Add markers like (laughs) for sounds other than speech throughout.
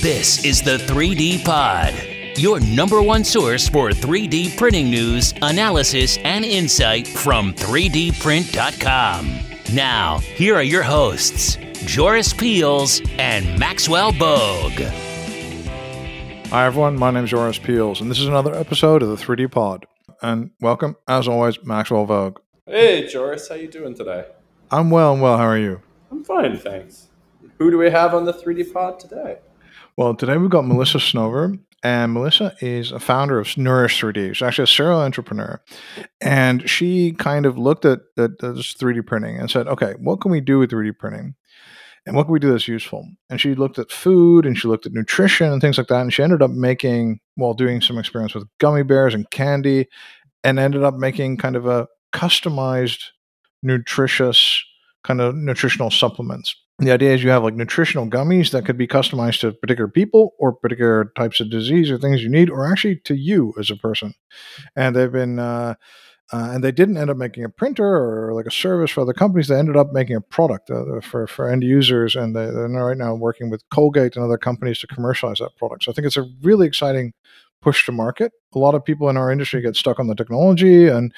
This is the 3D Pod, your number one source for 3D printing news, analysis, and insight from 3dprint.com. Now, here are your hosts, Joris Peels and Maxwell Bogue. Hi, everyone. My name is Joris Peels, and this is another episode of the 3D Pod. And welcome, as always, Maxwell Bogue. Hey, Joris, how you doing today? I'm well, and well. How are you? I'm fine, thanks. Who do we have on the 3D Pod today? Well, today we've got Melissa Snover, and Melissa is a founder of Nourish 3D. She's actually a serial entrepreneur, and she kind of looked at, at this 3D printing and said, "Okay, what can we do with 3D printing?" and what can we do that's useful? And she looked at food and she looked at nutrition and things like that. And she ended up making, while well, doing some experience with gummy bears and candy, and ended up making kind of a customized, nutritious kind of nutritional supplements the idea is you have like nutritional gummies that could be customized to particular people or particular types of disease or things you need, or actually to you as a person. And they've been, uh, uh, and they didn't end up making a printer or like a service for other companies. They ended up making a product uh, for, for end users, and they, are right now working with Colgate and other companies to commercialize that product. So I think it's a really exciting push to market. A lot of people in our industry get stuck on the technology and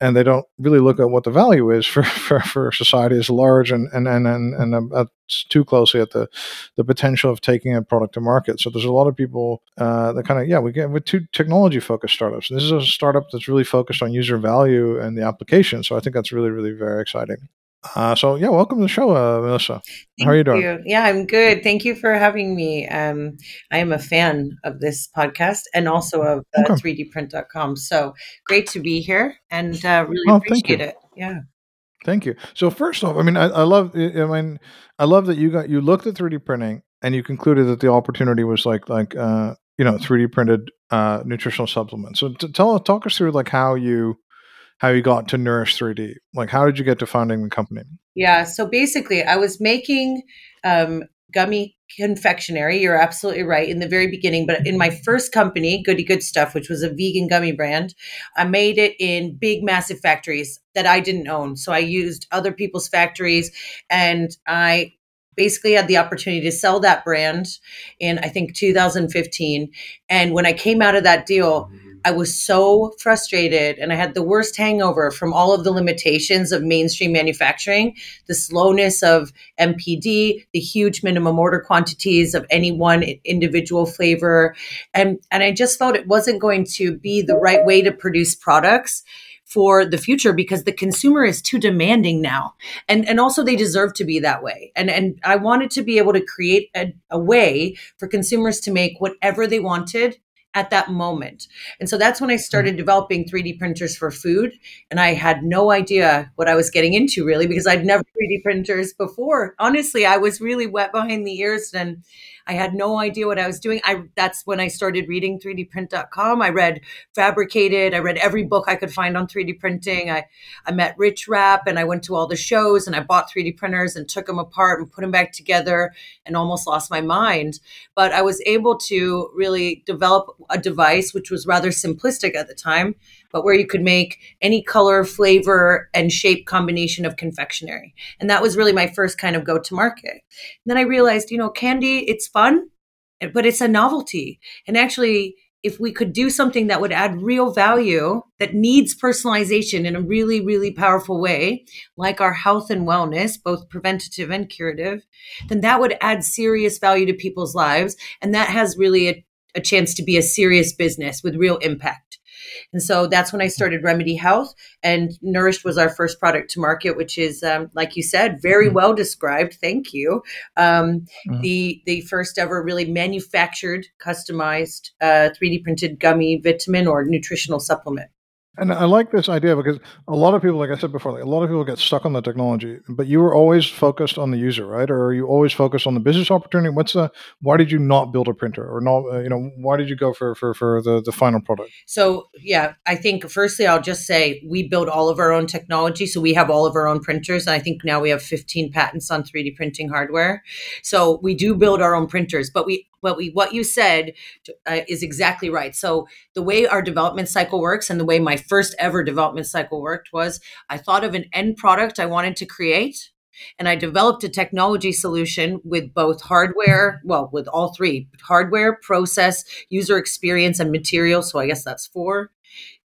and they don't really look at what the value is for, (laughs) for, for society as large and and and and, and uh, too closely at the the potential of taking a product to market. So there's a lot of people uh, that kind of yeah we get with two technology focused startups. This is a startup that's really focused on user value and the application. So I think that's really really very exciting. Uh, so yeah, welcome to the show, uh, Melissa. Thank How are you doing? You. Yeah, I'm good. Thank you for having me. Um, I am a fan of this podcast and also of uh, okay. 3dprint.com. So great to be here and uh, really oh, appreciate it. Yeah. Thank you. So first off, I mean, I, I love. I mean, I love that you got you looked at 3D printing and you concluded that the opportunity was like like uh, you know 3D printed uh, nutritional supplements. So t- tell talk us through like how you how you got to Nourish 3D. Like, how did you get to founding the company? Yeah. So basically, I was making um, gummy confectionery. You're absolutely right in the very beginning. But in my first company, Goody Good Stuff, which was a vegan gummy brand, I made it in big, massive factories that I didn't own. So I used other people's factories and I basically had the opportunity to sell that brand in I think 2015 and when I came out of that deal I was so frustrated and I had the worst hangover from all of the limitations of mainstream manufacturing, the slowness of MPD, the huge minimum order quantities of any one individual flavor. And, and I just felt it wasn't going to be the right way to produce products for the future because the consumer is too demanding now and and also they deserve to be that way and and i wanted to be able to create a, a way for consumers to make whatever they wanted at that moment. And so that's when I started mm. developing 3D printers for food. And I had no idea what I was getting into really because I'd never 3D printers before. Honestly, I was really wet behind the ears and I had no idea what I was doing. I that's when I started reading 3dprint.com. I read Fabricated. I read every book I could find on 3D printing. I I met Rich Rapp and I went to all the shows and I bought 3D printers and took them apart and put them back together and almost lost my mind. But I was able to really develop a device which was rather simplistic at the time but where you could make any color, flavor, and shape combination of confectionery. And that was really my first kind of go to market. And then I realized, you know, candy, it's fun, but it's a novelty. And actually, if we could do something that would add real value that needs personalization in a really really powerful way like our health and wellness both preventative and curative then that would add serious value to people's lives and that has really a, a chance to be a serious business with real impact and so that's when I started Remedy Health, and Nourished was our first product to market, which is, um, like you said, very mm-hmm. well described. Thank you. Um, mm-hmm. The the first ever really manufactured, customized, uh, 3D printed gummy vitamin or nutritional supplement. And I like this idea because a lot of people, like I said before, like a lot of people get stuck on the technology, but you were always focused on the user, right? Or are you always focused on the business opportunity? What's the why did you not build a printer, or not? Uh, you know, why did you go for for for the the final product? So yeah, I think firstly I'll just say we build all of our own technology, so we have all of our own printers, and I think now we have 15 patents on 3D printing hardware. So we do build our own printers, but we what we what you said uh, is exactly right. So the way our development cycle works and the way my first ever development cycle worked was I thought of an end product I wanted to create and I developed a technology solution with both hardware, well, with all three hardware, process, user experience, and material. So I guess that's four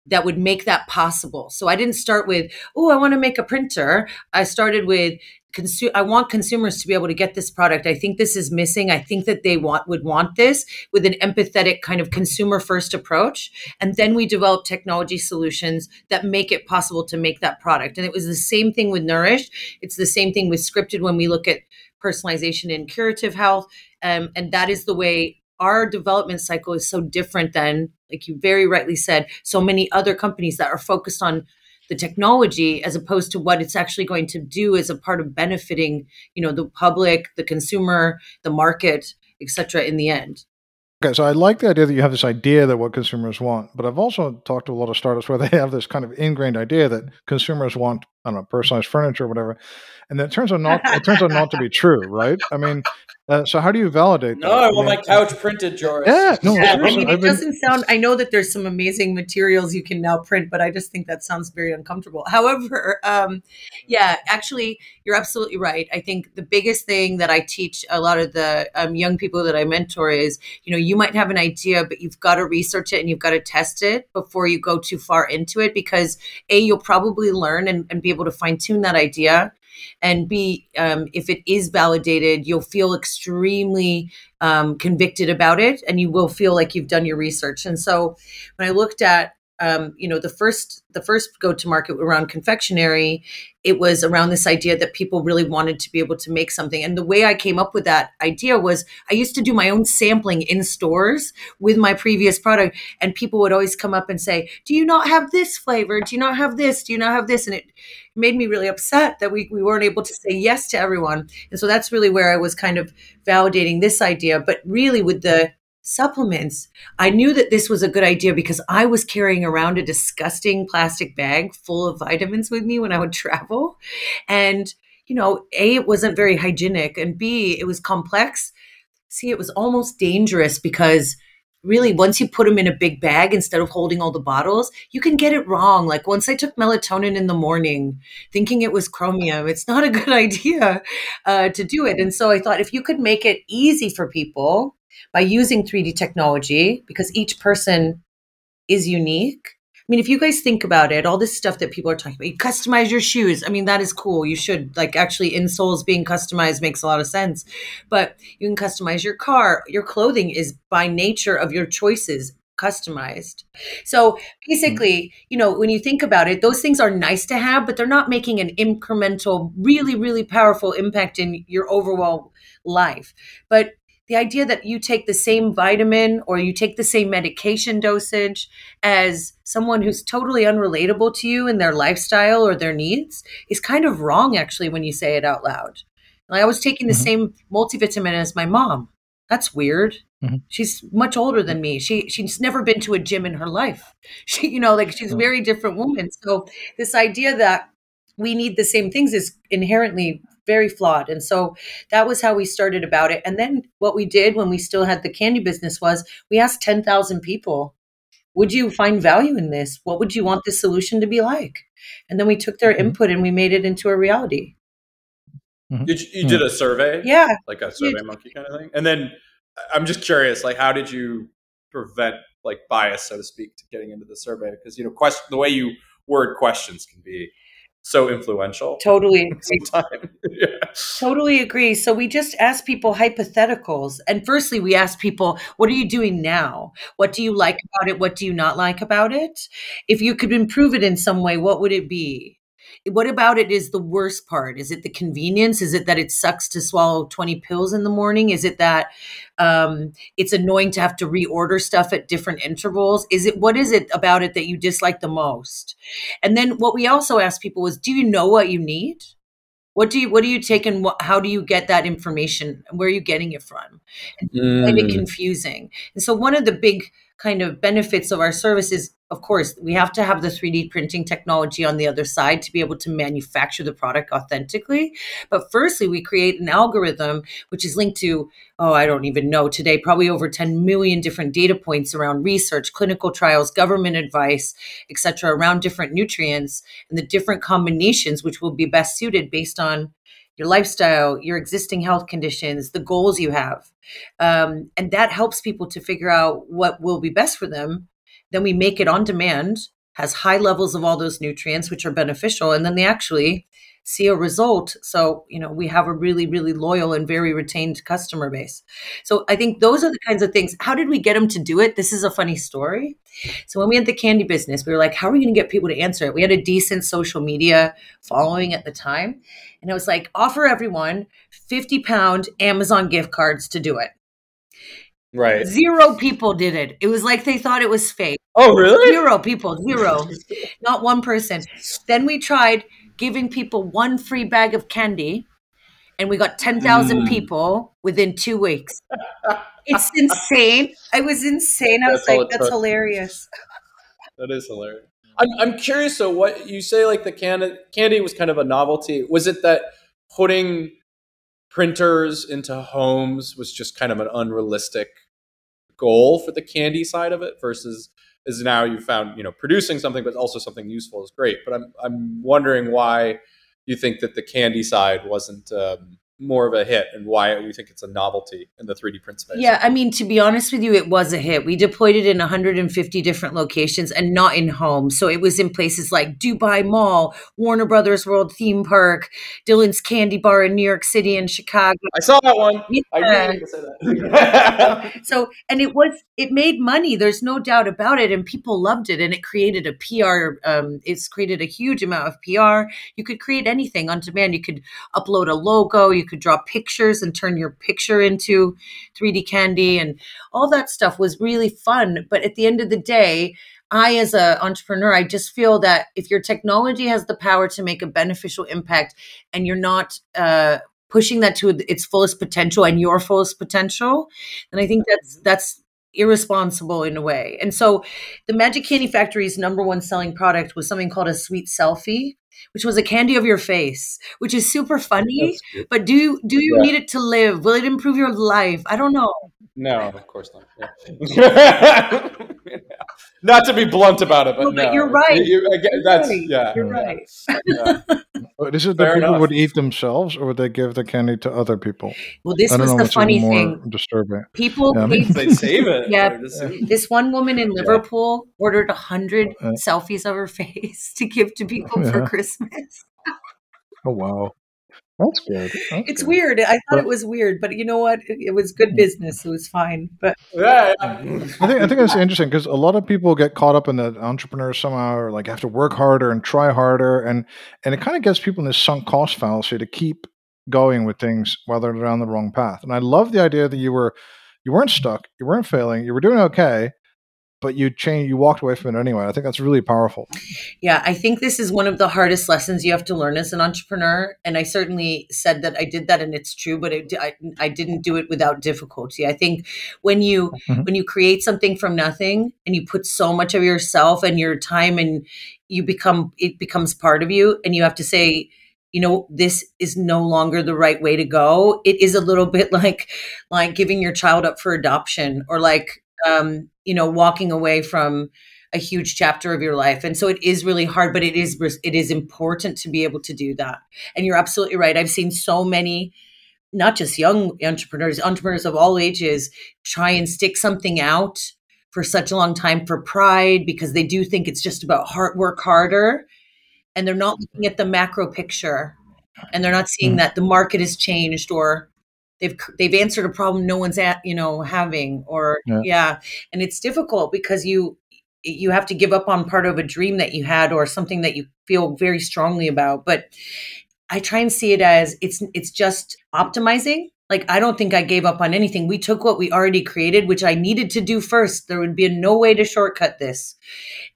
that would make that possible. So I didn't start with, oh, I want to make a printer. I started with I want consumers to be able to get this product. I think this is missing. I think that they want would want this with an empathetic kind of consumer first approach. And then we develop technology solutions that make it possible to make that product. And it was the same thing with Nourish. It's the same thing with scripted when we look at personalization in curative health. Um, and that is the way our development cycle is so different than, like you very rightly said, so many other companies that are focused on the technology as opposed to what it's actually going to do as a part of benefiting you know the public the consumer the market etc in the end Okay, so I like the idea that you have this idea that what consumers want, but I've also talked to a lot of startups where they have this kind of ingrained idea that consumers want, I don't know, personalized furniture or whatever, and then it turns out not it turns out not to be true, right? I mean, uh, so how do you validate No, that? I I want mean, my couch printed, Joris. Yeah, no, yeah, I mean, it been- doesn't sound. I know that there's some amazing materials you can now print, but I just think that sounds very uncomfortable. (laughs) However, um, yeah, actually, you're absolutely right. I think the biggest thing that I teach a lot of the um, young people that I mentor is, you know, you might have an idea, but you've got to research it and you've got to test it before you go too far into it, because a, you'll probably learn and, and be able to fine tune that idea. And B, um, if it is validated, you'll feel extremely um, convicted about it and you will feel like you've done your research. And so when i looked at um, you know the first the first go to market around confectionery it was around this idea that people really wanted to be able to make something. And the way i came up with that idea was i used to do my own sampling in stores with my previous product and people would always come up and say do you not have this flavor? Do you not have this? Do you not have this? And it made me really upset that we, we weren't able to say yes to everyone. And so that's really where i was kind of validating this idea. But really with the supplements. I knew that this was a good idea because i was carrying around a disgusting plastic bag full of vitamins with me when i would (laughs) travel. And you know a it wasn't very hygienic and b it was complex. See it was almost dangerous because really once you put them in a big bag instead of holding all the bottles you can get it wrong. Like once i took melatonin in the morning thinking it was chromium it's not a (laughs) good idea uh, to do it. And so i thought if you could make it easy for people by using 3d technology because each person is unique I mean, if you guys think about it, all this stuff that people are talking about, you customize your shoes. I mean, that is cool. You should like actually insoles being customized makes a lot of sense. But you can customize your car. Your clothing is by nature of your choices customized. So basically, mm-hmm. you know, when you think about it, those things are nice to have, but they're not making an incremental, really, really powerful impact in your overall life. But the idea that you take the same vitamin or you take the same medication dosage as someone who's totally unrelatable to you in their lifestyle or their needs is kind of wrong actually when you say it out loud. Like I was taking the Mhm. same multivitamin as my mom. That's weird. Mhm. She's much older than me. She she's never been to a gym in her life. (laughs) She you know like she's a very different woman. So this idea that we need the same things is inherently very flawed. And so that was how we started about it. And then what we did when we still had the candy business was we asked 10,000 people, would you find value in this? What would you want this solution to be like? And then we took their Mhm. input and we made it into a reality. You, you did a survey, Yeah. like a survey monkey kind of thing, and then I'm just curious, like, how did you prevent like bias, so to speak, to getting into the survey? Because you know, question the way you word questions can be so influential. Totally. (laughs) (laughs) Yeah. Totally agree. So we just ask people hypotheticals. And firstly, we ask people, what are you doing now? What do you like about it? What do you not like about it? If you could improve it in some way, what would it be? What about it is the worst part? Is it the convenience? Is it that it sucks to swallow 20 pills in the morning? Is it that um, it's annoying to have to reorder stuff at different intervals? Is it what is it about it that you dislike the most? And then what we also ask people was, do you know what you need? What do you what do you take and what, how do you get that information? Where are you getting it from? And find it Mm. confusing. And so one of the big kind of benefits of our service is of course we have to have the 3D printing technology on the other side to be able to manufacture the product authentically. But firstly, we create an algorithm which is linked to oh, I don't even know today, probably over 10 million different data points around research, clinical trials, government advice, et cetera, around different nutrients and the different combinations which will be best suited based on your lifestyle, your existing health conditions, the goals you have. Um, and that helps people to figure out what will be best for them. Then we make it on demand, has high levels of all those nutrients, which are beneficial. And then they actually see a result. So, you know, we have a really, really loyal and very retained customer base. So I think those are the kinds of things. How did we get them to do it? This is a funny story. So when we had the candy business, we were like, how are we going to get people to answer it? We had a decent social media following at the time. And I was like, offer everyone 50 pound Amazon gift cards to do it. Right. Zero people did it. It was like they thought it was fake. Oh, really? Zero people, zero. Not one person. Then we tried giving people one free bag of candy, and we got 10,000 Mm. people within two weeks. It's insane. I was insane. I was That's like, that's took. hilarious. (laughs) That is hilarious. I'm, I'm curious. So, what you say, like the can- candy was kind of a novelty. Was it that putting printers into homes was just kind of an unrealistic goal for the candy side of it versus is now you found you know producing something but also something useful is great. But I'm I'm wondering why you think that the candy side wasn't um, more of a hit and why you think it's a novelty in the 3D print space. Yeah, I mean, to be honest with you, it was a hit. We deployed it in 150 different locations and not in homes. So it was in places like Dubai Mall, Warner Brothers World Theme Park, Dylan's Candy Bar in New York City and Chicago. I saw that one. I Yeah. you were to say that. So, and it was, it made money. There's no doubt about it. And people loved it. And it created a PR, um, it's created a huge amount of PR. You could create anything on demand. You could upload a logo, you could draw pictures and turn your picture into 3D candy. And all that stuff was really fun. But at the end of the day, I, as an entrepreneur, I just feel that if your technology has the power to make a beneficial impact and you're not, uh, pushing that to its fullest potential and your fullest potential and i think that's that's irresponsible in a way and so the magic candy factory's number one selling product was something called a sweet selfie which was a candy of your face which is super funny but do you do you Yeah. need it to live will it improve your life i don't know No, of course not. Yeah. (laughs) not to be blunt about it, but No, no. you're right. You- again, You're that's right. yeah. You're right. yeah. (laughs) But is it Fair that people enough. would eat themselves, or would they give the candy to other people? well this I don't was know the funny thing disturbing. people Yeah. gave They save it. (laughs) Yeah. for the- this one woman in Liverpool ordered a hundred Uh. selfies of her face to give to people for Yeah. Christmas. (laughs) Oh wow, that's good. That's It's good. weird. I thought But- it was weird, but you know what? It, it was good hmm. business. It was fine. But Yeah, yeah. I think I think that's interesting because a lot of people get caught up in the entrepreneur somehow or like have to work harder and try harder and and it kind of gets people in this sunk cost fallacy to keep going with things while they're down the wrong path. And I love the idea that you were you weren't stuck, you weren't failing, you were doing okay, but you changed, you walked away from it anyway. I think that's really powerful. yeah, I think this is one of the hardest lessons you have to learn as an entrepreneur. And I certainly said that I did that, and it's true. But it, I, I didn't do it without difficulty. I think when you Mhm. when you create something from nothing and you put so much of yourself and your time and you become it becomes part of you, and you have to say. You know, this is no longer the right way to go. It is a little (laughs) bit like, like giving your child up for adoption, or like, um, you know, walking away from a huge chapter of your life. And so it is really hard but it is it is important to be able to do that. And you're absolutely right. I've seen so many not just young entrepreneurs entrepreneurs of all ages try and stick something out for such a long time for pride because they do think it's just about hard work harder. And they're not looking at the macro picture. And they're not seeing Mhm. that the market has changed or they've they've answered a problem no one's at you know having or Yeah. yeah and it's difficult because you you have to give up on part of a dream that you had or something that you feel very strongly about but i try and see it as it's it's just optimizing like i don't think i gave up on anything. We took what we already created which i needed to do first. There would be no way to shortcut this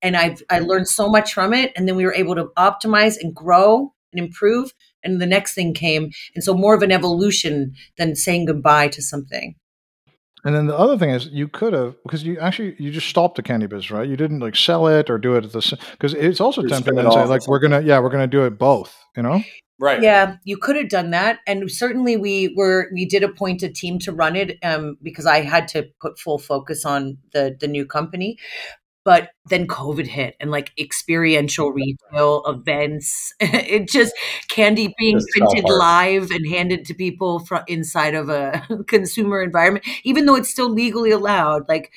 and i've i mm. learned so much from it and then we were able to optimize and grow and improve and the next thing came and so more of an evolution than saying goodbye to something And then the other thing is, you could have because you actually you just stopped the candy business, right? You didn't like sell it or do it at the same because it's also Or tempting to say like we're gonna yeah we're gonna do it both, you know? Right. Yeah, you could have done that, and certainly we were we did appoint a team to run it um, because I had to put full focus on the the new company. But then COVID hit and like experiential retail events, (laughs) it just candy being Just printed live and handed to people from inside of a (laughs) consumer environment, even though it's still legally allowed. Like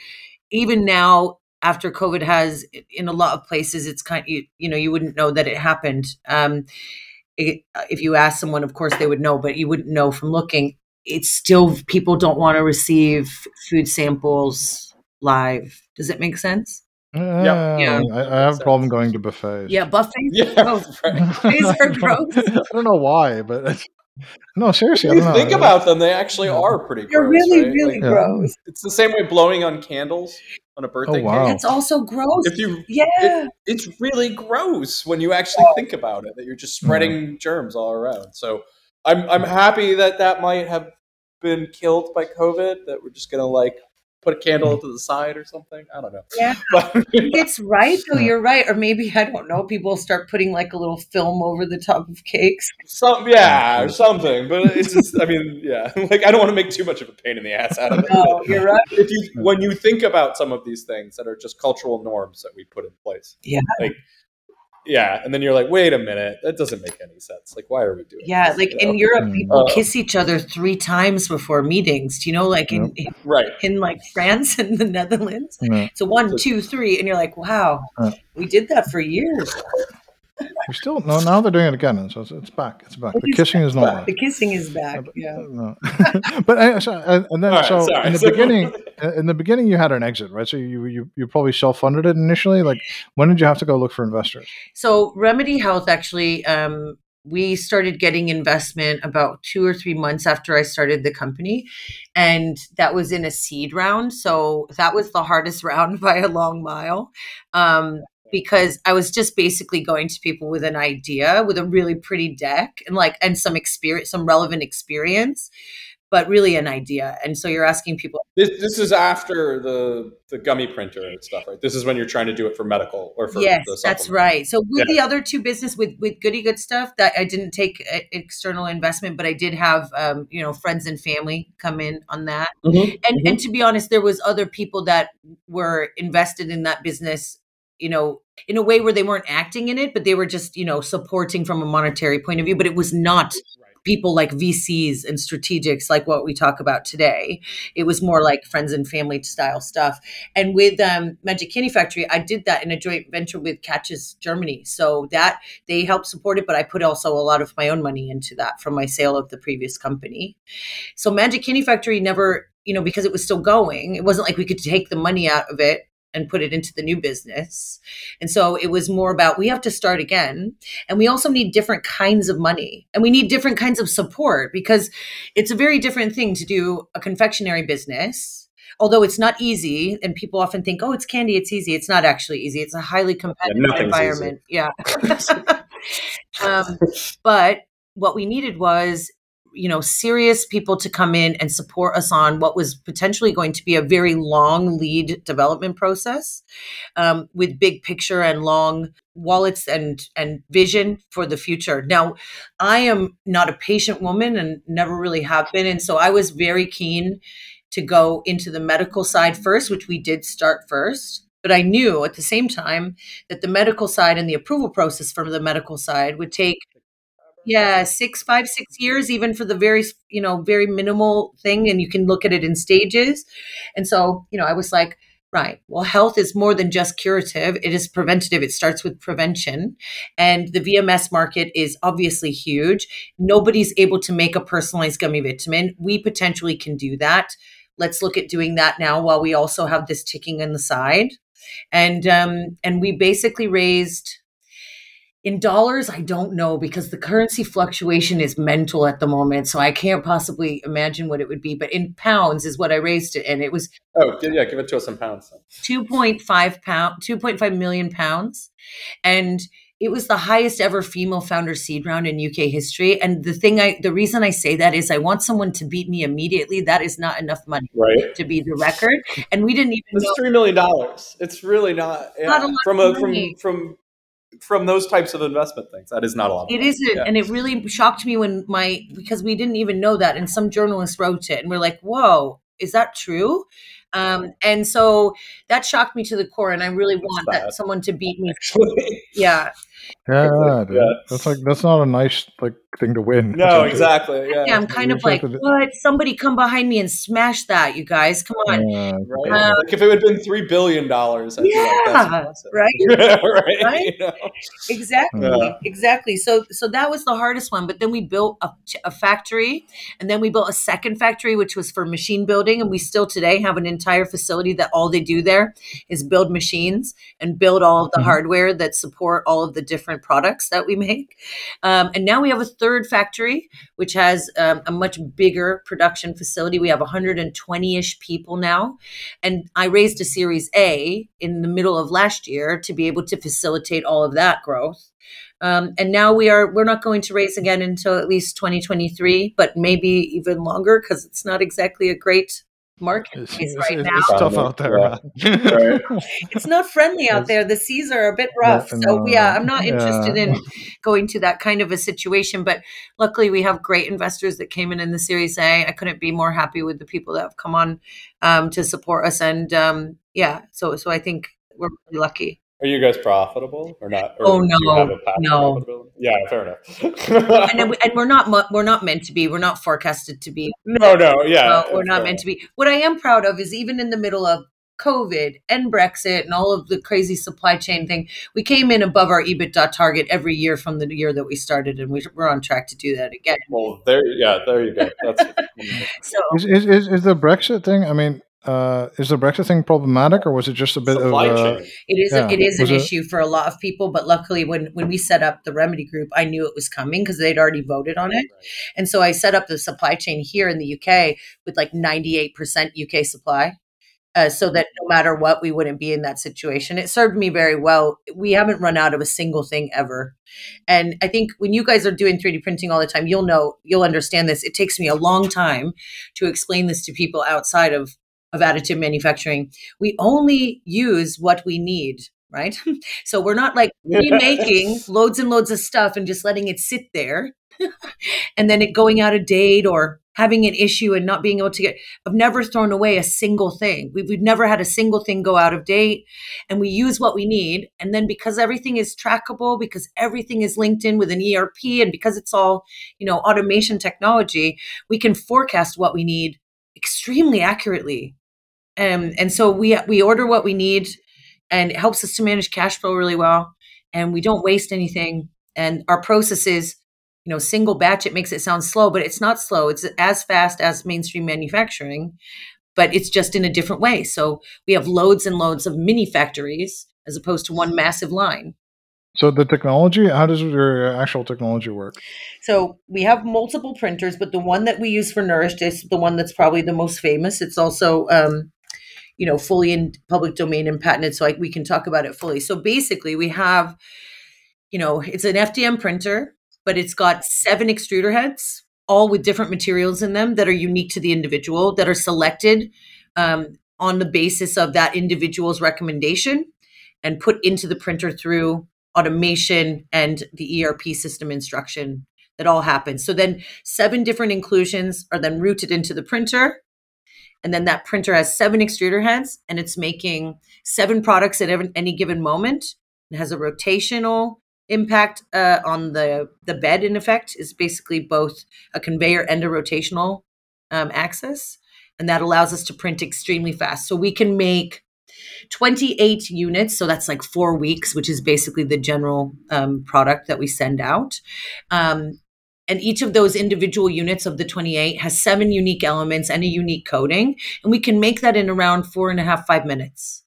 even now, after COVID has in a lot of places, it's kind you, you know you wouldn't know that it happened. Um, it, if you ask someone, of course they would know, but you wouldn't know from looking. It's still people don't want to receive food samples live. Does it make sense? Yeah, Yeah. Um, I, I have a problem going to buffets. Yeah, buffets. Yeah, (laughs) Oh, right. These are (laughs) I don't- gross. I don't know why, but (laughs) no, seriously, If you don't know. think about them, they actually Yeah. are pretty gross. They're gross. really, right? really Like, Yeah. gross. it's the same way blowing on candles on a oh, birthday Oh, wow. cake. It's also gross. If you yeah. it, it's really gross when you actually think about it that you're just spreading germs all around. So I'm I'm happy that that might have been killed by COVID. That we're just gonna like put a candle mm-hmm. to the side or something. I don't know. Yeah. (laughs) But it's right though. You're right. Or maybe I don't know. People start putting like a little film over the top of cakes. some yeah or something. But it's just I mean yeah. (laughs) Like I don't want to make too much of a pain in the ass out of it. No, you're right. if you when you think about some of these things that are just cultural norms that we put in place. Yeah. Like yeah, and then you're like, wait a minute, that doesn't make any sense. Like, why are we doing? Yeah, this? like You in know? Europe, Mm. people Uh, kiss each other three times before meetings. Do you know, like in, right. in like France and the Netherlands? Yeah. So one, two, three, and you're like, wow, Uh. we did that for years. We still no. Now they're doing it again, so it's, it's back. It's back. The It's kissing is not back. back. The kissing is back. Yeah. No. (laughs) but I, so, and and then All right, so sorry. in the So- beginning, in the beginning, you had an exit, right? So you you you probably self funded it initially. Like when did you have to go look for investors? So Remedy Health actually, um, we started getting investment about two or three months after I started the company, and that was in a seed round. So that was the hardest (laughs) round by a long mile. Um, because I was just basically going to people with an idea, with a really pretty deck, and like and some experience, some relevant experience, but really an idea. And so you're asking people, This, this is after the the gummy printer and stuff, right? This is when you're trying to do it for medical or for yes, that's right. So with Yeah. the other two business with with Goody Good stuff, that I didn't take uh, external investment, but I did have um, you know friends and family come in on that. Mhm, And mhm. and to be honest, there was other people that were invested in that business. You know, in a way where they weren't acting in it, but they were just you know supporting from a monetary point of view. But it was not people like VCs and strategics like what we talk about today. It was more like friends and family style stuff. And with um, Magic Candy Factory, I did that in a joint venture with Katjes Germany. So that they helped support it, but I put also a lot of my own money into that from my sale of the previous company. So Magic Candy Factory never, you know, because it was still going, it wasn't like we could take the money out of it and put it into the new business. And so it was more about we have to start again. And we also need different kinds of money and we need different kinds of support because it's a very different thing to do a confectionery business. Although it's not easy, and people often think, "Oh, it's candy; it's easy." It's not actually easy. It's a highly competitive nothing's environment. Yeah. (laughs) um, but what we needed was you know serious people to come in and support us on what was potentially going to be a very long lead development process um, with big picture and long wallets and and vision for the future. Now i am not a patient woman and never really have been and so i was very keen to go into the medical side first which we did start first but i knew at the same time that the medical side and the approval process from the medical side would take yeah six five six years even for the very you know very minimal thing and you can look at it in stages. And so you know i was like right well health is more than just curative it is preventative it starts with prevention. And the vms market is obviously huge. Nobody's able to make a personalized gummy vitamin. We potentially can do that. Let's look at doing that now while we also have this ticking on the side. And um and we basically raised in dollars, I don't know because the currency fluctuation is mental at the moment. So I can't possibly imagine what it would be. But in pounds is what I raised it. And it was Oh, yeah, give it to us in pounds. 2.5 pound, 2.5 million pounds. And it was the highest ever female founder seed round in UK history. And the thing I, the reason I say that is I want someone to beat me immediately. That is not enough money Right. to be the record. And we didn't even It's know. three million dollars. It's really not, yeah, Not a lot from of a money. from from from those types of investment things. That is not a lot. Of It money. isn't, Yeah. and it really shocked me when my because we didn't even know that, and some journalists wrote it, and we're like, "Whoa, is that true?" Um, and so that shocked me to the core, and I really That's want bad. that someone to beat me. (laughs) Actually. Yeah, Yeah. Yeah. That's like that's not a nice like thing to win. no, (laughs) exactly. Yeah. yeah. I'm kind you of like, have what? Somebody come behind me and smash that, you guys! Come on, Yeah, Right? Uh, like if it had been three billion dollars, I'd be like, that's Yeah, right? (laughs) right? Right? You know? exactly Yeah. exactly so so that was the hardest one but then we built a, a factory and then we built a second factory which was for machine building and we still today have an entire facility that all they do there is build machines and build all of the Mhm. hardware that support all of the different products that we make um, and now we have a third factory which has um, a much bigger production facility we have 120ish people now and I raised a Series A in the middle of last year to be able to facilitate all of that growth. Um, and now we are we're not going to raise again until at least 2023, but maybe even longer because it's not exactly a great marketplace it's- right it's- now. it's tough out there. Yeah. Right. It's not friendly out It's- there. The seas are a bit rough. No, so yeah, I'm not yeah. interested in going to that kind of a situation. But luckily, we have great investors that came in in the Series A. I couldn't be more happy with the people that have come on um, to support us. And um, yeah, so so I think we're really lucky. Are you guys profitable or not? Or Oh, do you no, have a no. Yeah, fair enough. and, then we- and we're not we're not meant to be. We're not forecasted to be. (laughs) no, no, yeah, Uh, we're not fair meant to be. What I am proud of is even in the middle of COVID and Brexit and all of the crazy supply chain thing, we came in above our EBITDA target every year from the year that we started, and we- we're on track to do that again. Well, there, yeah, there you go. That's (laughs) So (laughs) Is, is, is, is the Brexit thing? I mean, uh, is the Brexit thing problematic, or was it just a bit supply of uh, it is Yeah, it is an it- issue for a lot of people, but luckily when when we set up the remedy group, I knew it was coming because they'd already voted on it. And so I set up the supply chain here in the UK with like 98% UK supply. Uh, so that no matter what, we wouldn't be in that situation. It served me very well. We haven't run out of a single thing ever. And I think when you guys are doing 3D printing all the time, you'll know, you'll understand this. It takes me a long time to explain this to people outside of, of additive manufacturing. We only use what we need, right? (laughs) so we're not like remaking (laughs) loads and loads of stuff and just letting it sit there (laughs) and then it going out of date or having an issue and not being able to get i've never thrown away a single thing we've, we've never had a single thing go out of date and we use what we need and then because everything is trackable because everything is linked in with an erp and because it's all you know automation technology we can forecast what we need extremely accurately um, and so we we order what we need and it helps us to manage cash flow really well and we don't waste anything and our processes you know single batch it makes it sound slow but it's not slow it's as fast as mainstream manufacturing but it's just in a different way so we have loads and loads of mini factories as opposed to one massive line so the technology? How does your actual technology work? so we have multiple printers but the one that we use for nourished is the one that's probably the most famous it's also um, you know fully in public domain and patented so we can talk about it fully. So basically we have you know it's an fdm printer but it's got seven extruder heads all with different materials in them that are unique to the individual that are selected um, on the basis of that individual's recommendation and put into the printer through automation and the erp system instruction. That all happens. So then seven different inclusions are then routed into the printer and then that printer has seven extruder heads and it's making seven products at every, any given moment. It has a rotational impact uh, on the the bed in effect is basically both a conveyor and a rotational um, axis and that allows us to print extremely fast. So we can make 28 units so that's like four weeks which is basically the general um, product that we send out. Um, and each of those individual units of the 28 has seven unique elements and a unique coding and we can make that in around four and a half five minutes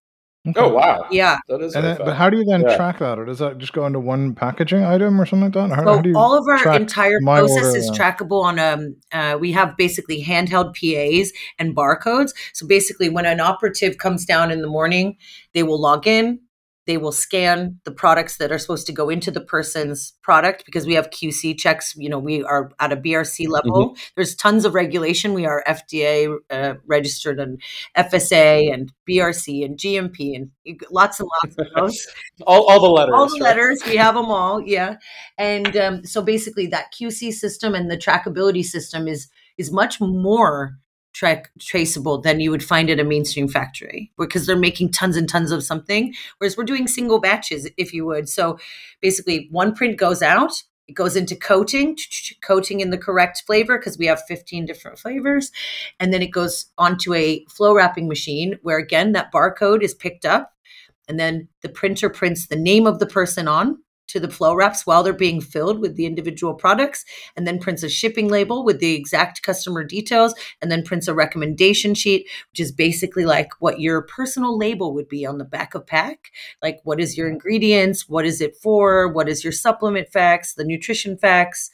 Oh wow, yeah that is. And then, but how do you then Yeah. track that? Or does that just go into one packaging item or something like that? How, So how do you all of our entire my process order, is yeah. trackable on um uh, we have basically handheld PAs and barcodes. So basically when an operative comes down in the morning, they will log in, they will scan the products that are supposed to go into the person's product because we have QC checks, you know, we are at a BRC level. There's tons of regulation. We are FDA uh, registered and FSA and BRC and GMP and lots and lots of those (laughs) all, all the letters. all the right? letters we have them all yeah and um, so basically that qc system and the trackability system is is much more track traceable then you would find it a mainstream factory because they're making tons and tons of something whereas we're doing single batches if you would. So basically one print goes out it goes into coating (tsk) coating in the correct flavor because we have 15 different flavors and then it goes onto a flow wrapping machine where again that barcode is picked up and then the printer prints the name of the person on to the flow wraps while they're being filled with the individual products and then prints a shipping label with the exact customer details and then prints a recommendation sheet which is basically like what your personal label would be on the back of pack. Like what is your ingredients? What is it for? What is your supplement facts the nutrition facts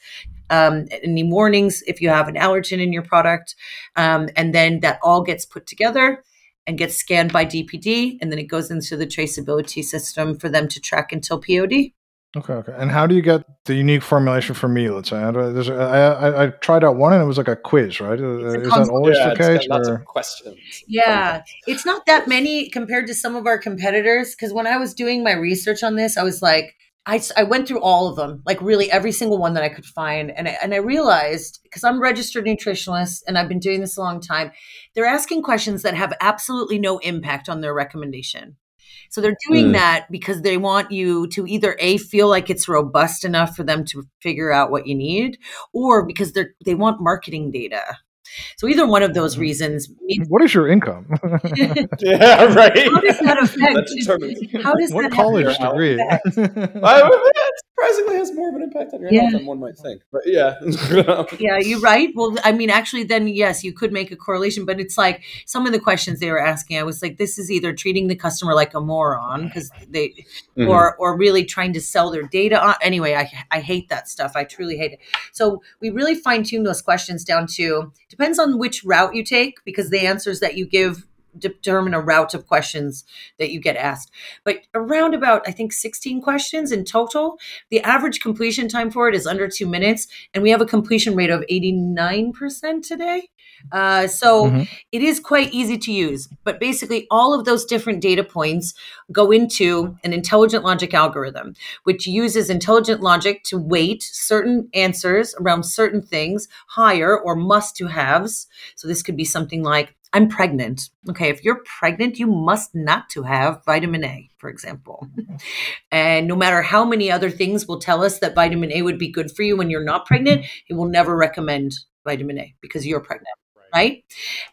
um, any warnings if you have an allergen in your product? Um, and then that all gets put together and gets scanned by DPD, and then it goes into the traceability system for them to track until POD. Okay, okay. And how do you get the unique formulation for me? Let's say I, I, I tried out one and it was like a quiz, right? Uh, is that always yeah, the case? lots or? of questions. Yeah, it's not that many compared to some of our competitors. Because when I was doing my research on this, I was like, I, I went through all of them, like really every single one that I could find. And I, and I realized, because I'm registered nutritionist and I've been doing this a long time, they're asking questions that have absolutely no impact on their recommendation. So they're doing mm. that because they want you to either a feel like it's robust enough for them to figure out what you need, or because they're they want marketing data. So either one of those mm-hmm. reasons. Means- what is your income? (laughs) (laughs) yeah, right. How does that (laughs) affect? How does what that college degree? Surprisingly has more of an impact on your yeah. health than one might think. But yeah, (laughs) yeah, you're right. Well, I mean, actually, then yes, you could make a correlation. But it's like some of the questions they were asking. I was like, this is either treating the customer like a moron because they, mm-hmm. or or really trying to sell their data. On. Anyway, I I hate that stuff. I truly hate it. So we really fine tune those questions down to depends on which route you take because the answers that you give determine a route of questions that you get asked. But around about, I think, 16 questions in total. The average completion time for it is under two minutes, and we have a completion rate of 89% today. Uh, so mm-hmm. it is quite easy to use. But basically, all of those different data points go into an intelligent logic algorithm, which uses intelligent logic to weight certain answers around certain things higher or must to haves. So this could be something like I'm pregnant. Okay, if you're pregnant, you must not to have vitamin A, for example. (laughs) and no matter how many other things will tell us that vitamin A would be good for you when you're not pregnant, it will never recommend vitamin A because you're pregnant. Right.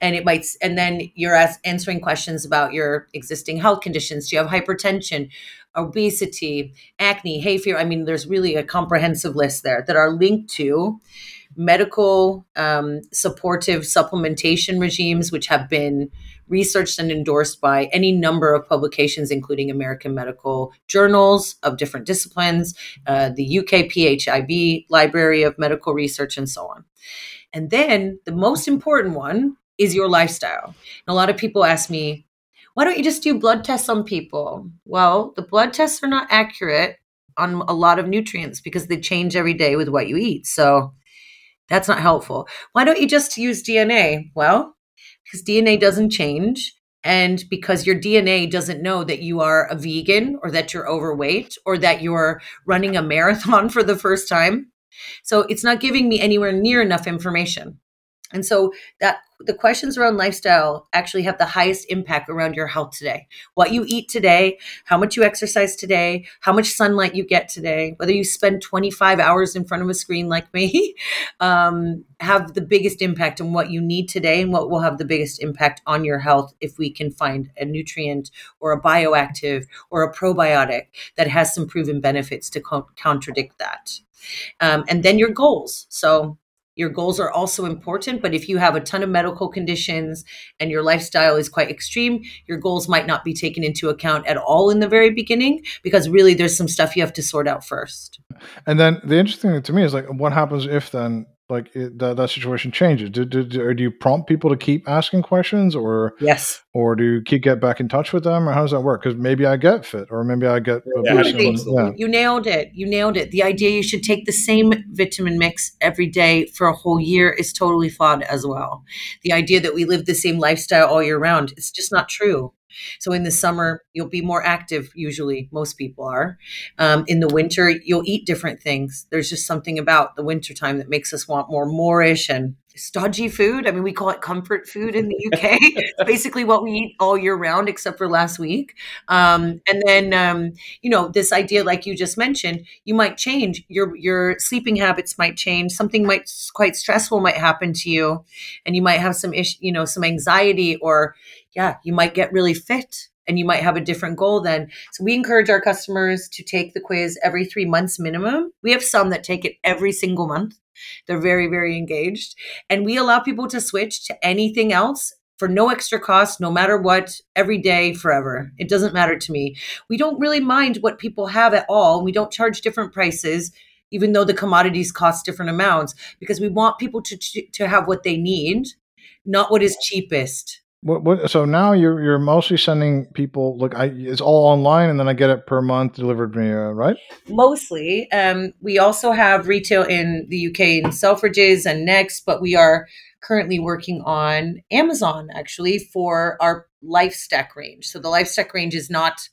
And it might, and then you're as, answering questions about your existing health conditions. Do you have hypertension, obesity, acne, hay fever? I mean, there's really a comprehensive list there that are linked to medical um, supportive supplementation regimes, which have been researched and endorsed by any number of publications, including American medical journals of different disciplines, uh, the UK PHIB Library of Medical Research, and so on. And then the most important one is your lifestyle. And a lot of people ask me, why don't you just do blood tests on people? Well, the blood tests are not accurate on a lot of nutrients because they change every day with what you eat. So that's not helpful. Why don't you just use DNA? Well, because DNA doesn't change. And because your DNA doesn't know that you are a vegan or that you're overweight or that you're running a marathon (laughs) for the first time. So it's not giving me anywhere near enough information. And so that the questions around lifestyle actually have the highest impact around your health today. What you eat today, how much you exercise today, how much sunlight you get today, whether you spend 25 hours in front of a screen like me, (laughs) um, have the biggest impact on what you need today and what will have the biggest impact on your health if we can find a nutrient or a bioactive or a probiotic that has some proven benefits to co- contradict that. Um, and then your goals. So your goals are also important, but if you have a ton of medical conditions and your lifestyle is quite extreme, your goals might not be taken into account at all in the very beginning because really there's some stuff you have to sort out first. And then the interesting thing to me is like, what happens if then like it, that, that situation changes. Do, do, do, or do you prompt people to keep asking questions or yes. or do you keep get back in touch with them or how does that work? Because maybe i get fit or maybe i get yeah, yeah. you nailed it. You nailed it. The idea you should take the same vitamin mix every day for a whole year is totally flawed as well. The idea that we live the same lifestyle all year round it's just not true so in the summer, you'll be more active, usually, most people are. Um, in the winter, you'll eat different things. There's just something about the wintertime that makes us want more moreish and stodgy food. I mean, we call it comfort food in the (laughs) UK. it's basically what we eat all year round, except for last week. Um, and then, um, you know, this idea, like you just mentioned, you might change your your sleeping habits might change. Something might quite stressful might happen to you, and you might have some issue, you know, some anxiety, or yeah, you might get really fit and you might have a different goal then. So we encourage our customers to take the quiz every three months minimum. We have some that take it every single month. They're very, very engaged. And we allow people to switch to anything else for no extra cost, no matter what, every day, forever. It doesn't matter to me. We don't really mind what people have at all. We don't charge different prices, even though the commodities cost different amounts, because we want people to, to have what they need, not what is cheapest. What, what, so now you're you're mostly sending people look I it's all online and then I get it per month delivered to me uh, right? Mostly. Um, we also have retail in the UK in Selfridges and Next but we are currently working on Amazon actually for our life stack range. So the life stack range is not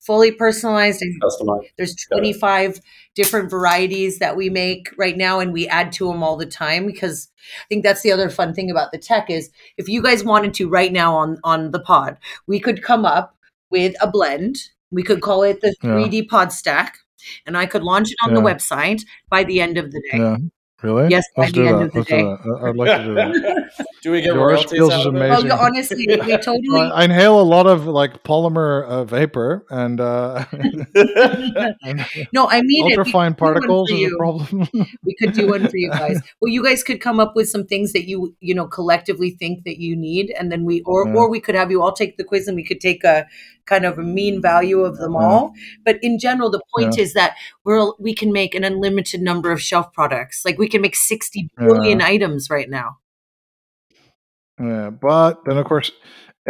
fully personalized and customized. There's 25 different varieties that we make right now and we add to them all the time because I think that's the other fun thing about the tech is if you guys wanted to right now on on the pod, we could come up with a blend. We could call it the 3D yeah. pod stack and I could launch it on yeah. the website by the end of the day. Yeah. Really? Yes, Let's by the end that. of the Let's day. I'd like to do that. (laughs) do we get Your royalties out is amazing. Oh, honestly, we (laughs) totally. I inhale a lot of like polymer uh, vapor and. Uh, (laughs) no, I mean ultrafine particles is a problem. we could do one for you guys. Well, you guys could come up with some things that you you know collectively think that you need, and then we or yeah. or we could have you all take the quiz, and we could take a kind of a mean value of them all. But in general, the point yeah. is that we're we can make an unlimited number of shelf products. Like we can make sixty billion yeah. items right now. Yeah, but then of course,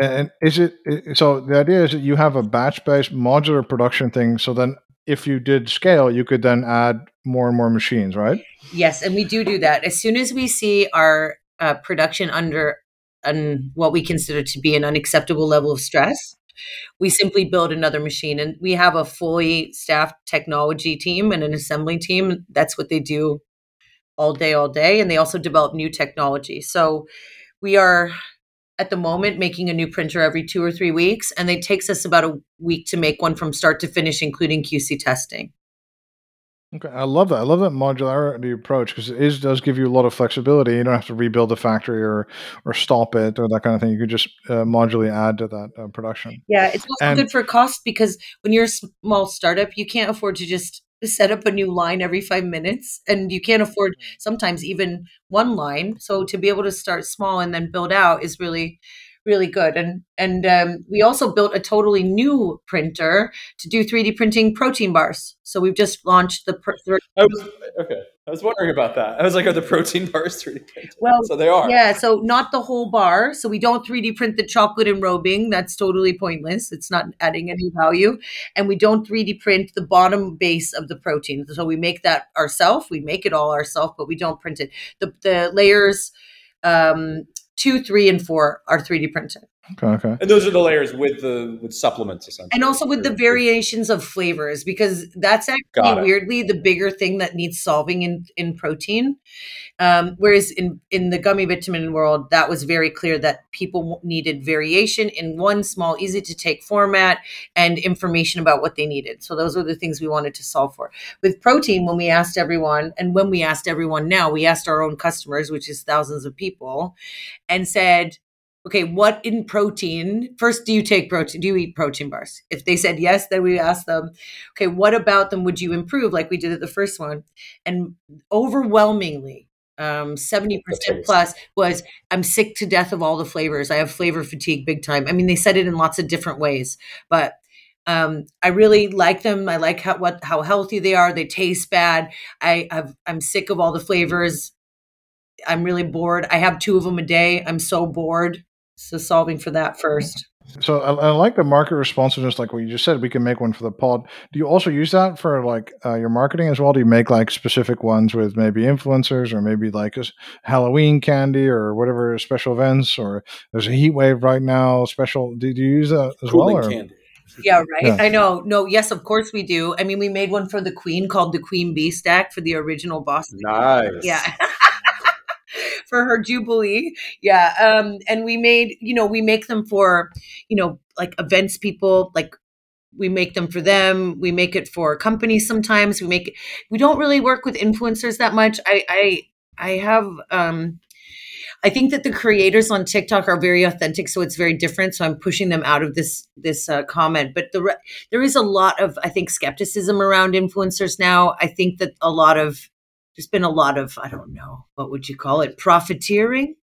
and is it so? The idea is that you have a batch-based modular production thing. So then, if you did scale, you could then add more and more machines, right? Yes, and we do do that as soon as we see our uh, production under an what we consider to be an unacceptable level of stress we simply build another machine and we have a fully staffed technology team and an assembly team. That's what they do all day all day and they also develop new technology. So we are at the moment making a new printer every two or three weeks and it takes us about a week to make one from start to finish including qc testing Okay, I love that. I love that modularity approach because it is, does give you a lot of flexibility. You don't have to rebuild the factory or or stop it or that kind of thing. You could just uh, modularly add to that uh, production. Yeah, it's also and, good for cost because when you're a small startup, you can't afford to just set up a new line every five minutes, and you can't afford mm. sometimes even one line. So to be able to start small and then build out is really really good. And and um, we also built a totally new printer to do 3D printing protein bars. So we've just launched the. Pr- I was, okay, I was wondering about that. I was like, are the protein bars 3D printed? Well, so they are. Yeah, so not the whole bar. So we don't 3D print the chocolate enrobing. That's totally pointless. It's not adding any value. And we don't 3D print the bottom base of the protein. So we make that ourselves. We make it all ourselves, but we don't print it. The the layers um, two, three, and four are 3D printed. Okay, okay. And those are the layers with the with supplements essentially. And also with the variations of flavors because that's actually weirdly the bigger thing that needs solving in in protein. Um, whereas in in the gummy vitamin world, that was very clear that people needed variation in one small, easy to take format and information about what they needed. So those are the things we wanted to solve for. With protein, when we asked everyone, and when we asked everyone now, we asked our own customers, which is thousands of people, and said okay, what in protein? First, do you take protein? Do you eat protein bars? If they said yes, then we ask them, okay, what about them would you improve, like we did at the first one? And overwhelmingly, um, 70% plus was I'm sick to death of all the flavors. I have flavor fatigue big time. I mean, they said it in lots of different ways, but um, I really like them. I like how what how healthy they are. They taste bad. I have I'm sick of all the flavors. I'm really bored. I have two of them a day. I'm so bored. So solving for that first. So I, I, like the market responsiveness, like what you just said. We can make one for the pod. Do you also use that for like uh, your marketing as well? Do you make like specific ones with maybe influencers or maybe like a Halloween candy or whatever special events? Or there's a heat wave right now. Special. Do, do you use that as Cooling well? Or? Candy. Yeah, right. Yeah. I know. No, yes, of course we do. I mean, we made one for the Queen called the Queen Bee Stack for the original Boston. Nice. Yeah. (laughs) for her jubilee. Yeah, um, and we made you know we make them for you know like events people like we make them for them we make it for companies sometimes we make it we don't really work with influencers that much i i i have um I think that the creators on TikTok are very authentic, so it's very different. So I'm pushing them out of this this uh, comment. But the re- there is a lot of I think skepticism around influencers now. I think that a lot of there's been a lot of I don't know what would you call it profiteering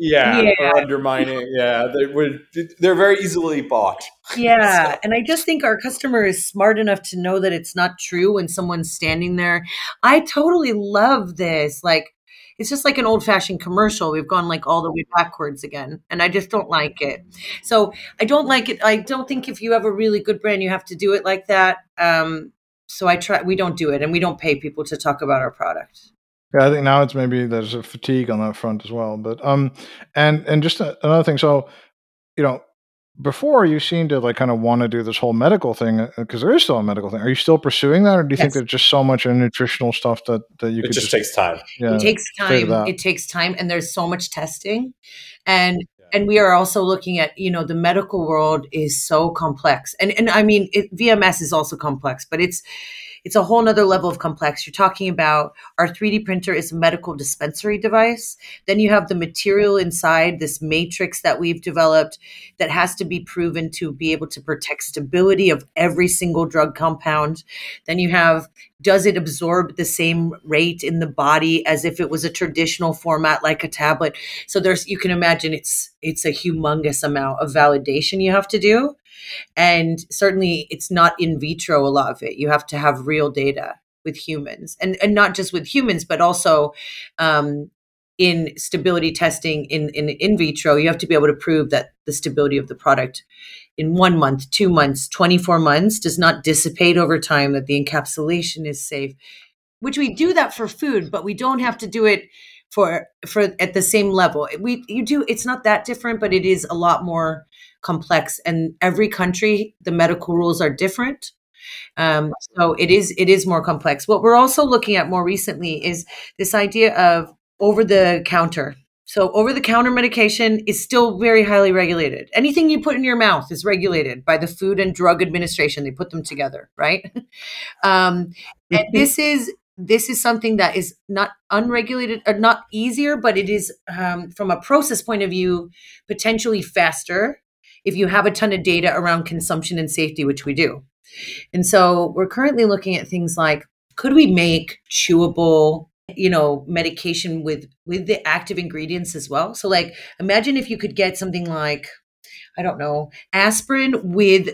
yeah, yeah. or undermining. Yeah, they would. They're very easily bought. (laughs) Yeah, so. and I just think our customer is smart enough to know that it's not true when someone's standing there. I totally love this. Like, it's just like an old fashioned commercial. We've gone like all the way backwards again, and I just don't like it. So I don't like it. I don't think if you have a really good brand, you have to do it like that. Um, so I try. We don't do it, and we don't pay people to talk about our product. Yeah, I think now it's maybe there's a fatigue on that front as well. But um, and and just a, another thing. So, you know, before you seem to like kind of want to do this whole medical thing because uh, there is still a medical thing. Are you still pursuing that, or do you yes. think there's just so much nutritional stuff that that you it could just, just takes time? Yeah, it takes time. It takes time, and there's so much testing, and and we are also looking at you know the medical world is so complex, and and I mean it, VMS is also complex, but it's it's a whole nother level of complex. You're talking about our 3D printer is a medical dispensary device. Then you have the material inside this matrix that we've developed that has to be proven to be able to protect stability of every single drug compound. Then you have does it absorb the same rate in the body as if it was a traditional format like a tablet so there's you can imagine it's it's a humongous amount of validation you have to do and certainly it's not in vitro, a lot of it. You have to have real data with humans and, and not just with humans, but also um, in stability testing in, in in vitro, you have to be able to prove that the stability of the product in one month, two months, 24 months does not dissipate over time, that the encapsulation is safe, which we do that for food, but we don't have to do it for for at the same level. We you do it's not that different, but it is a lot more complex. And every country the medical rules are different. Um, so it is it is more complex. What we're also looking at more recently is this idea of over the counter. So over the counter medication is still very highly regulated. Anything you put in your mouth is regulated by the food and drug administration. They put them together right? (laughs) Um, and this is this is something that is not unregulated or not easier but it is um, from a process point of view potentially faster if you have a ton of data around consumption and safety, which we do. And so we're currently looking at things like could we make chewable you know medication with with the active ingredients as well so like imagine if you could get something like i don't know aspirin with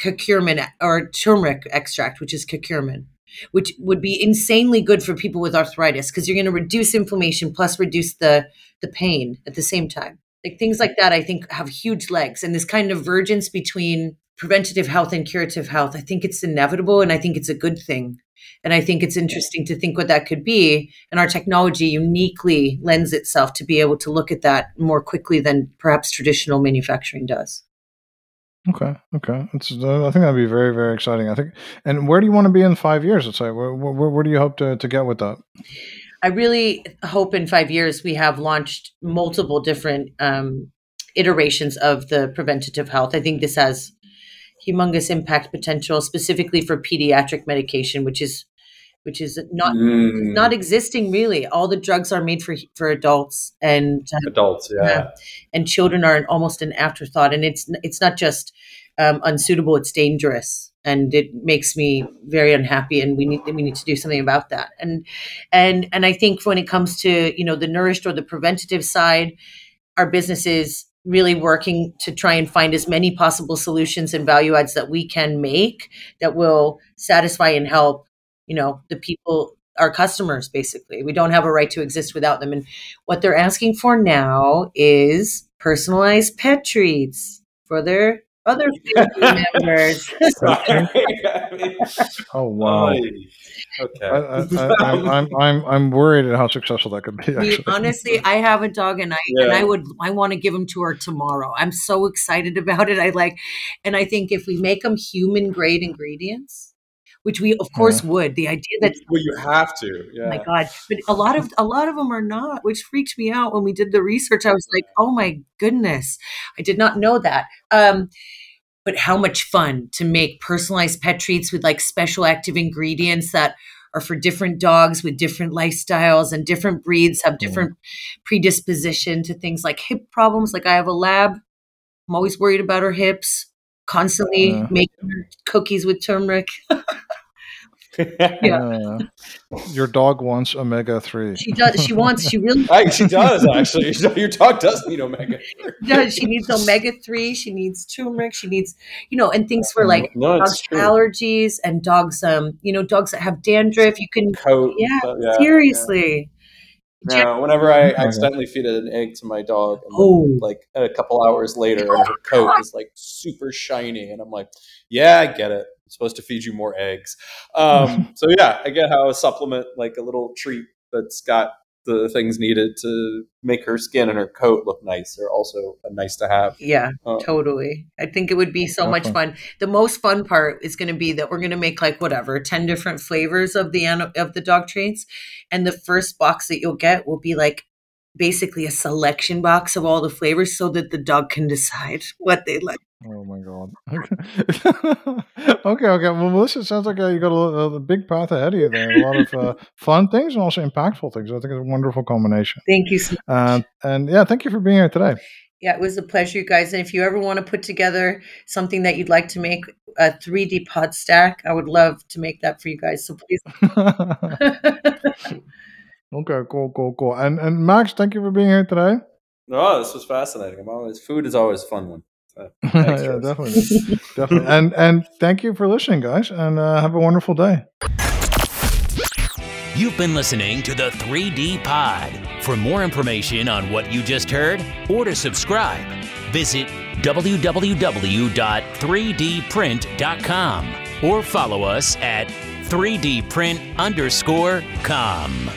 curcumin or turmeric extract which is curcumin which would be insanely good for people with arthritis because you're going to reduce inflammation plus reduce the the pain at the same time like things like that i think have huge legs and this kind of vergence between preventative health and curative health i think it's inevitable and i think it's a good thing and i think it's interesting to think what that could be and our technology uniquely lends itself to be able to look at that more quickly than perhaps traditional manufacturing does Okay. Okay. It's, uh, I think that'd be very, very exciting. I think. And where do you want to be in five years? Let's say. Where, where, where do you hope to, to get with that? I really hope in five years we have launched multiple different um, iterations of the preventative health. I think this has humongous impact potential, specifically for pediatric medication, which is which is not mm. not existing really. All the drugs are made for for adults and uh, adults, yeah. yeah. and children are almost an afterthought. And it's it's not just um, unsuitable; it's dangerous and it makes me very unhappy and we need we need to do something about that. And and and i think when it comes to you know the nourished or the preventative side our business is really working to try and find as many possible solutions and value adds that we can make that will satisfy and help you know the people our customers basically. We don't have a right to exist without them. And what they're asking for now is personalized pet treats for their other (laughs) family members. (laughs) (laughs) oh wow! Okay. I, am I'm, I'm I'm worried at how successful that could be. Actually. honestly, I have a dog, and I yeah. and I would I want to give him to her tomorrow. I'm so excited about it. I like, and I think if we make them human grade ingredients, which we of course would. The idea that well, you have to. Yeah. Oh my god! But a lot of a lot of them are not, which freaked me out when we did the research. I was like, oh my goodness, I did not know that. Um, but how much fun to make personalized pet treats with like special active ingredients that are for different dogs with different lifestyles and different breeds have different predisposition to things like hip problems. Like I have a lab. I'm always worried about her hips. Constantly Yeah. making cookies with turmeric. (laughs) (laughs) Yeah. Uh, your dog wants omega three. She does. She wants. She really Right, she does actually. (laughs) Your dog does need omega. does. She needs omega three. She needs turmeric. She needs, you know, and things for like no, dogs allergies and dogs. Um, you know, dogs that have dandruff. You can Coat. Yeah, stuff, yeah, seriously. Yeah. No, whenever I accidentally feed an egg to my dog, and Oh. like a couple hours later, and her coat is like super shiny, and I'm like, yeah, I get it. I'm supposed to feed you more eggs. Um, (laughs) so yeah, I get how a supplement, like a little treat that's got the things needed to make her skin and her coat look nice, are also nice to have. Yeah, Uh, totally. I think it would be so much fun. The most fun part is going to be that we're going to make like whatever ten different flavors of the of the dog treats, and the first box that you'll get will be like basically a selection box of all the flavors, so that the dog can decide (laughs) what they like. Oh my god. okay, (laughs) okay. okay. Well, Melissa, it sounds like uh, you got a, lo- a big path ahead of you there. A lot of uh, (laughs) fun things and also impactful things. I think it's a wonderful combination. Thank you so Um, and yeah, thank you for being here today. Yeah, it was a pleasure, you guys. And if you ever want to put together something that you'd like to make a 3D pod stack, I would love to make that for you guys. So please. (laughs) okay, cool, cool, cool. And and Max, thank you for being here today. Oh, this was fascinating. I'm always food is always a fun one. So, (laughs) yeah, definitely, definitely. And and thank you for listening, guys. And uh, have a wonderful day. You've been listening to the 3D Pod. For more information on what you just heard or to subscribe, visit www.3dprint.com or follow us at 3dprint underscore com.